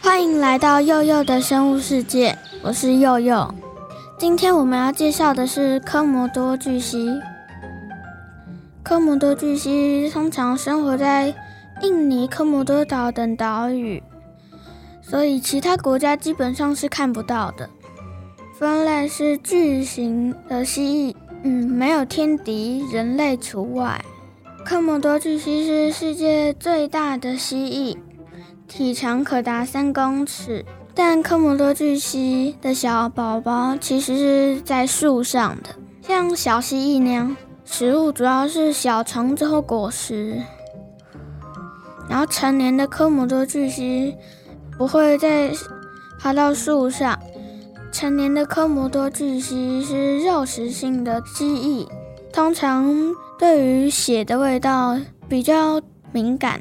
欢迎来到佑佑的生物世界，我是佑佑。今天我们要介绍的是科摩多巨蜥。科摩多巨蜥通常生活在印尼科摩多岛等岛屿，所以其他国家基本上是看不到的。分类是巨型的蜥蜴，嗯，没有天敌，人类除外。科摩多巨蜥是世界最大的蜥蜴，体长可达三公尺。但科摩多巨蜥的小宝宝其实是在树上的，像小蜥蜴那样，食物主要是小虫子或果实。然后成年的科摩多巨蜥不会再爬到树上。成年的科摩多巨蜥是肉食性的蜥蜴，通常对于血的味道比较敏感。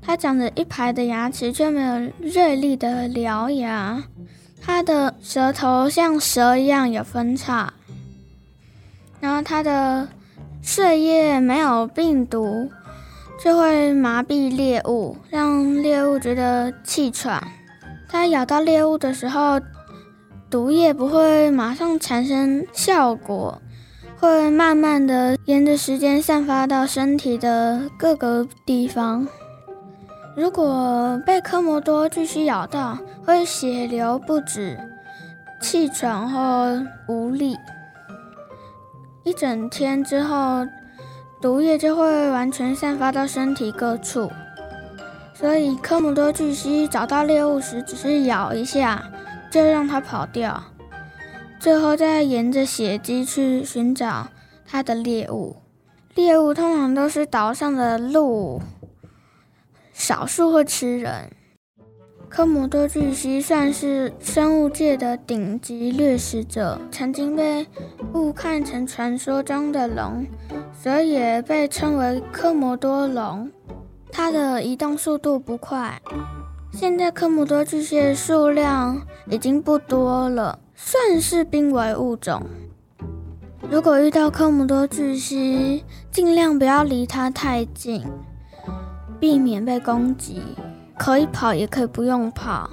它长着一排的牙齿，却没有锐利的獠牙。它的舌头像蛇一样有分叉。然后它的血液没有病毒，就会麻痹猎物，让猎物觉得气喘。它咬到猎物的时候，毒液不会马上产生效果，会慢慢的沿着时间散发到身体的各个地方。如果被科摩多巨蜥咬到，会血流不止、气喘或无力。一整天之后，毒液就会完全散发到身体各处。所以，科摩多巨蜥找到猎物时，只是咬一下就让它跑掉，最后再沿着血迹去寻找它的猎物。猎物通常都是岛上的鹿。少数会吃人。科摩多巨蜥算是生物界的顶级掠食者，曾经被误看成传说中的龙，所以也被称为科摩多龙。它的移动速度不快。现在科姆多巨蜥的数量已经不多了，算是濒危物种。如果遇到科姆多巨蜥，尽量不要离它太近。避免被攻击，可以跑也可以不用跑，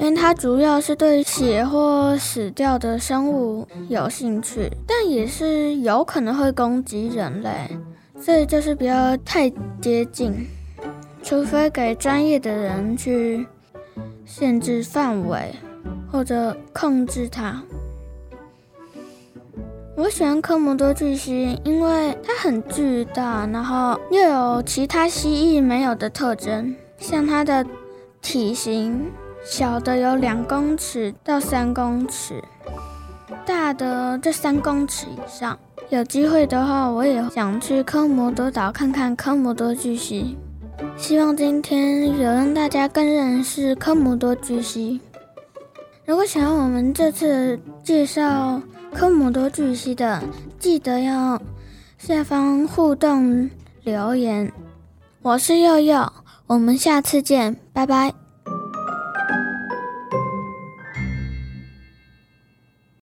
因为它主要是对血或死掉的生物有兴趣，但也是有可能会攻击人类，所以就是不要太接近，除非给专业的人去限制范围或者控制它。我喜欢科摩多巨蜥，因为它很巨大，然后又有其他蜥蜴没有的特征，像它的体型，小的有两公尺到三公尺，大的就三公尺以上。有机会的话，我也想去科摩多岛看看科摩多巨蜥。希望今天有让大家更认识科摩多巨蜥。如果想要我们这次介绍，科摩多巨蜥的，记得要下方互动留言。我是耀耀，我们下次见，拜拜。